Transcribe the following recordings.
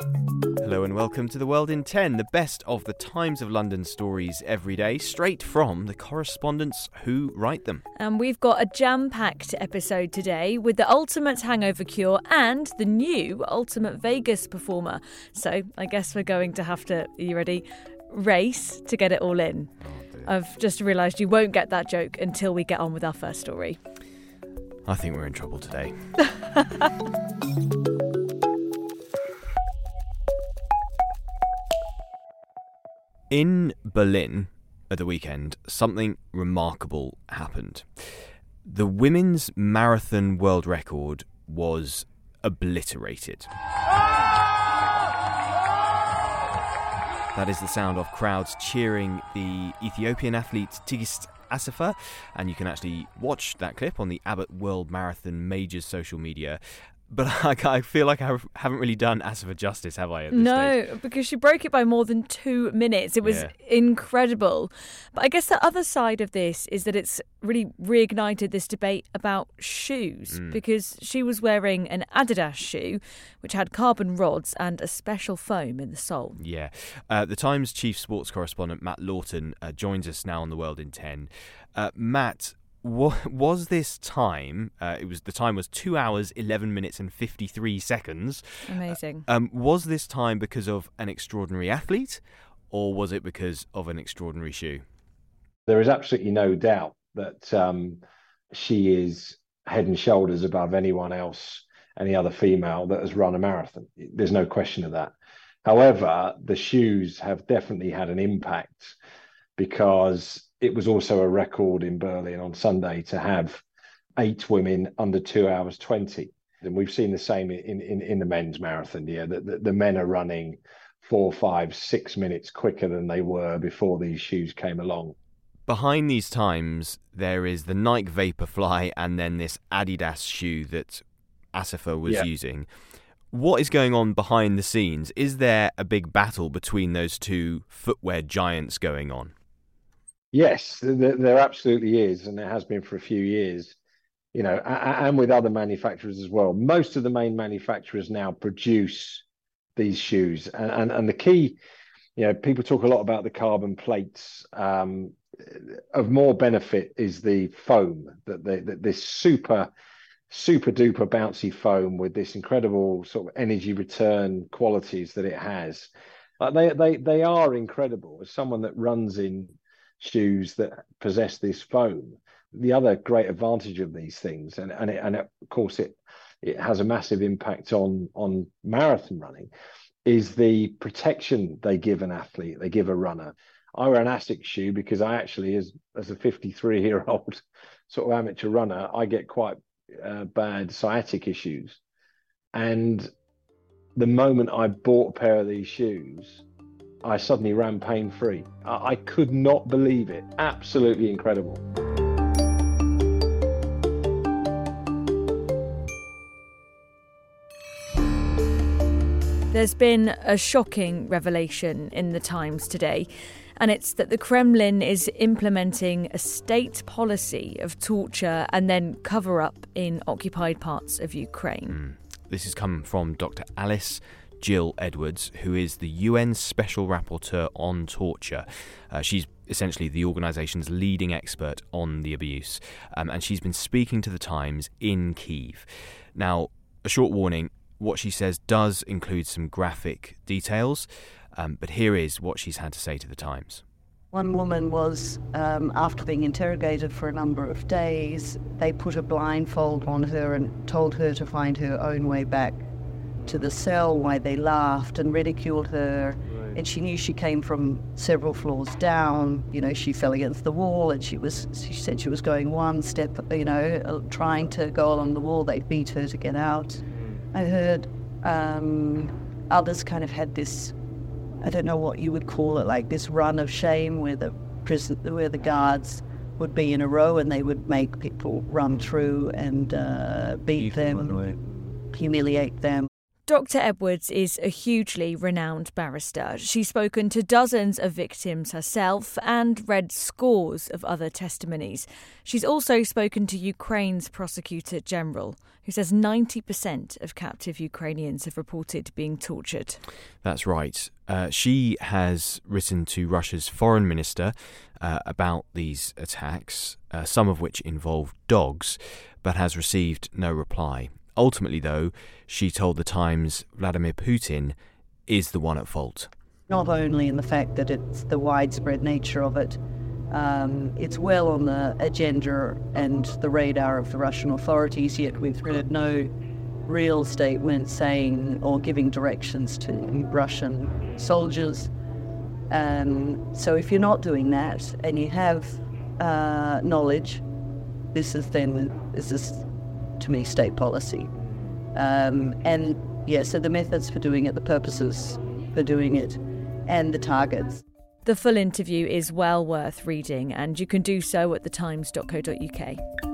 Hello and welcome to The World in 10, the best of the Times of London stories every day, straight from the correspondents who write them. And we've got a jam packed episode today with the ultimate hangover cure and the new Ultimate Vegas performer. So I guess we're going to have to, are you ready? Race to get it all in. Oh, I've just realised you won't get that joke until we get on with our first story. I think we're in trouble today. In Berlin at the weekend, something remarkable happened. The women's marathon world record was obliterated. That is the sound of crowds cheering the Ethiopian athlete Tigist Assefa, and you can actually watch that clip on the Abbott World Marathon Majors social media but I, feel like I haven't really done Assefa justice, have I? no, stage? because she broke it by more than two minutes. It was yeah. incredible. But I guess the other side of this is that it's really reignited this debate about shoes mm. because she was wearing an Adidas shoe which had carbon rods and a special foam in the sole. Yeah. Uh, the Times chief sports correspondent Matt Lawton uh, joins us now on the World in 10. Uh, Matt, was this time uh, it was the time was 2 hours 11 minutes and 53 seconds. Amazing. Uh, um, was this time because of an extraordinary athlete or was it because of an extraordinary shoe? There is absolutely no doubt that um, she is head and shoulders above anyone else any other female that has run a marathon. There's no question of that. However the shoes have definitely had an impact because it was also a record in Berlin on Sunday to have eight women under two hours 20. And we've seen the same in, in, in the men's marathon. Yeah, the, the, the men are running four, five, six minutes quicker than they were before these shoes came along. Behind these times, there is the Nike Vaporfly and then this Adidas shoe that Assefa was yeah. using. What is going on behind the scenes? Is there a big battle between those two footwear giants going on? Yes, there, absolutely is, and there has been for a few years. You know, and with other manufacturers as well. Most of the main manufacturers now produce these shoes, and and, and the key, you know, people talk a lot about the carbon plates. Um, of more benefit is the foam that, they, that this super super duper bouncy foam with this incredible sort of energy return qualities that it has. They they they are incredible. As someone that runs in shoes that possess this foam. The other great advantage of these things, and and, it, and of course it it has a massive impact on on marathon running, is the protection they give an athlete, they give a runner. I wear an Asics shoe because I actually, as as a 53 year old sort of amateur runner, I get quite uh, bad sciatic issues, and the moment I bought a pair of these shoes, I suddenly ran pain free. I, I could not believe it. Absolutely incredible. There's been a shocking revelation in the Times today, and it's that the Kremlin is implementing a state policy of torture and then cover up in occupied parts of Ukraine. Mm. This has come from Dr. Alice Jill Edwards, who is the UN Special Rapporteur on Torture. Uh, she's essentially the organisation's leading expert on the abuse, um, and she's been speaking to the Times in Kiev. Now, a short warning what she says does include some graphic details, um, but here is what she's had to say to the Times. One woman was, um, after being interrogated for a number of days, they put a blindfold on her and told her to find her own way back to the cell why they laughed and ridiculed her. Right. And she knew she came from several floors down. You know, she fell against the wall and she was, she said she was going one step, you know, uh, trying to go along the wall. They beat her to get out. Mm. I heard um, others kind of had this, I don't know what you would call it, like this run of shame where the prison, where the guards would be in a row and they would make people run through and uh, beat them, humiliate them. Dr. Edwards is a hugely renowned barrister. She's spoken to dozens of victims herself and read scores of other testimonies. She's also spoken to Ukraine's prosecutor general, who says 90% of captive Ukrainians have reported being tortured. That's right. Uh, she has written to Russia's foreign minister uh, about these attacks, uh, some of which involve dogs, but has received no reply. Ultimately, though, she told The Times Vladimir Putin is the one at fault. Not only in the fact that it's the widespread nature of it, um, it's well on the agenda and the radar of the Russian authorities, yet we've heard no real statement saying or giving directions to Russian soldiers. Um, so if you're not doing that and you have uh, knowledge, this is then this is to me state policy. Um, and yeah, so the methods for doing it, the purposes for doing it, and the targets. The full interview is well worth reading, and you can do so at thetimes.co.uk.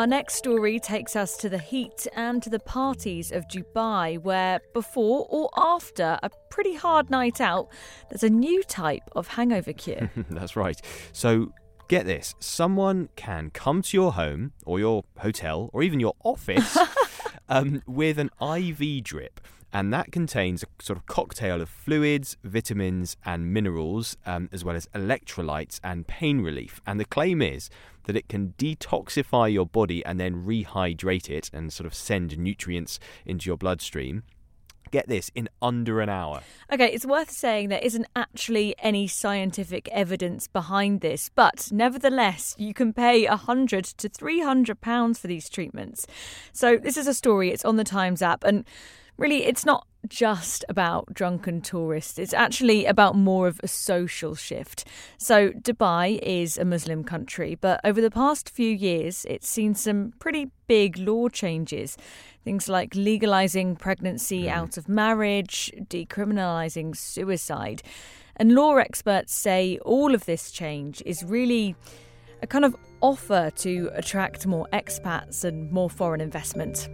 Our next story takes us to the heat and to the parties of Dubai, where before or after a pretty hard night out, there's a new type of hangover cure. That's right. So get this someone can come to your home or your hotel or even your office um, with an IV drip and that contains a sort of cocktail of fluids, vitamins, and minerals, um, as well as electrolytes and pain relief. And the claim is that it can detoxify your body and then rehydrate it and sort of send nutrients into your bloodstream. Get this, in under an hour. Okay, it's worth saying there isn't actually any scientific evidence behind this, but nevertheless, you can pay a hundred to three hundred pounds for these treatments. So this is a story. It's on the Times app, and really, it's not just about drunken tourists. It's actually about more of a social shift. So, Dubai is a Muslim country, but over the past few years, it's seen some pretty big law changes. Things like legalizing pregnancy mm. out of marriage, decriminalizing suicide. And law experts say all of this change is really a kind of offer to attract more expats and more foreign investment.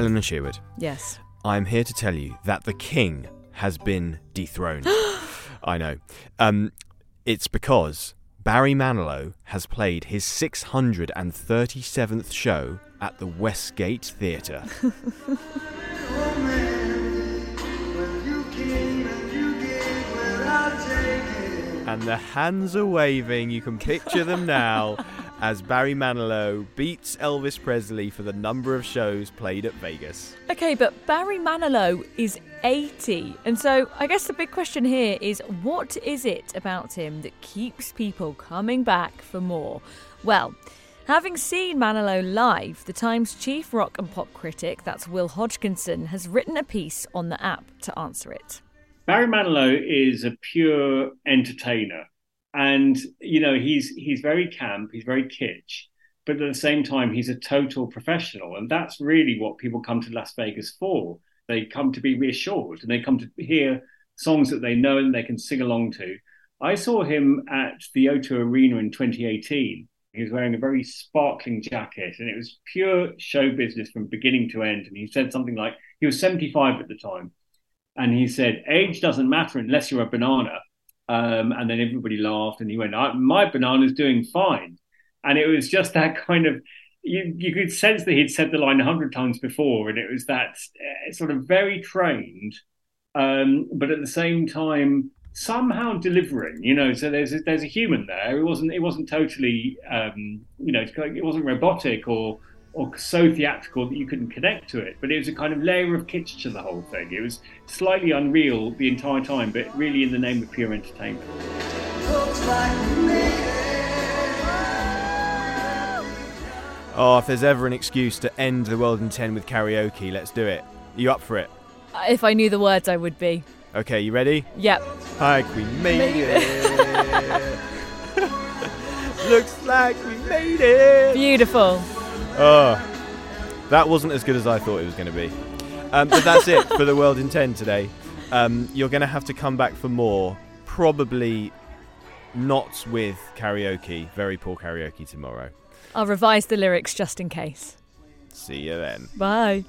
Eleanor Sherwood. Yes. I'm here to tell you that the king has been dethroned. I know. Um, it's because Barry Manilow has played his 637th show at the Westgate Theatre. and the hands are waving. You can picture them now as Barry Manilow beats Elvis Presley for the number of shows played at Vegas. Okay, but Barry Manilow is 80. And so I guess the big question here is what is it about him that keeps people coming back for more? Well, Having seen Manilow live, the Times chief rock and pop critic, that's Will Hodgkinson, has written a piece on the app to answer it. Barry Manilow is a pure entertainer and you know he's he's very camp, he's very kitsch, but at the same time he's a total professional, and that's really what people come to Las Vegas for. They come to be reassured, and they come to hear songs that they know and they can sing along to. I saw him at the O2 Arena in 2018. He was wearing a very sparkling jacket, and it was pure show business from beginning to end. And he said something like he was 75 at the time, and he said, "Age doesn't matter unless you're a banana." Um, and then everybody laughed, and he went, "My banana's doing fine." And it was just that kind of you you could sense that he'd said the line a hundred times before, and it was that uh, sort of very trained, um, but at the same time somehow delivering. You know, so there's a, there's a human there. It wasn't it wasn't totally um, you know it wasn't robotic or or so theatrical that you couldn't connect to it. But it was a kind of layer of kitsch to the whole thing. It was slightly unreal the entire time, but really in the name of pure entertainment. Oh, if there's ever an excuse to end the world in 10 with karaoke, let's do it. Are you up for it? Uh, if I knew the words, I would be. Okay, you ready? Yep. Like we made, made it. Looks like we made it. Beautiful. Oh, that wasn't as good as I thought it was going to be. Um, but that's it for the World in 10 today. Um, you're going to have to come back for more. Probably not with karaoke. Very poor karaoke tomorrow. I'll revise the lyrics just in case. See you then. Bye.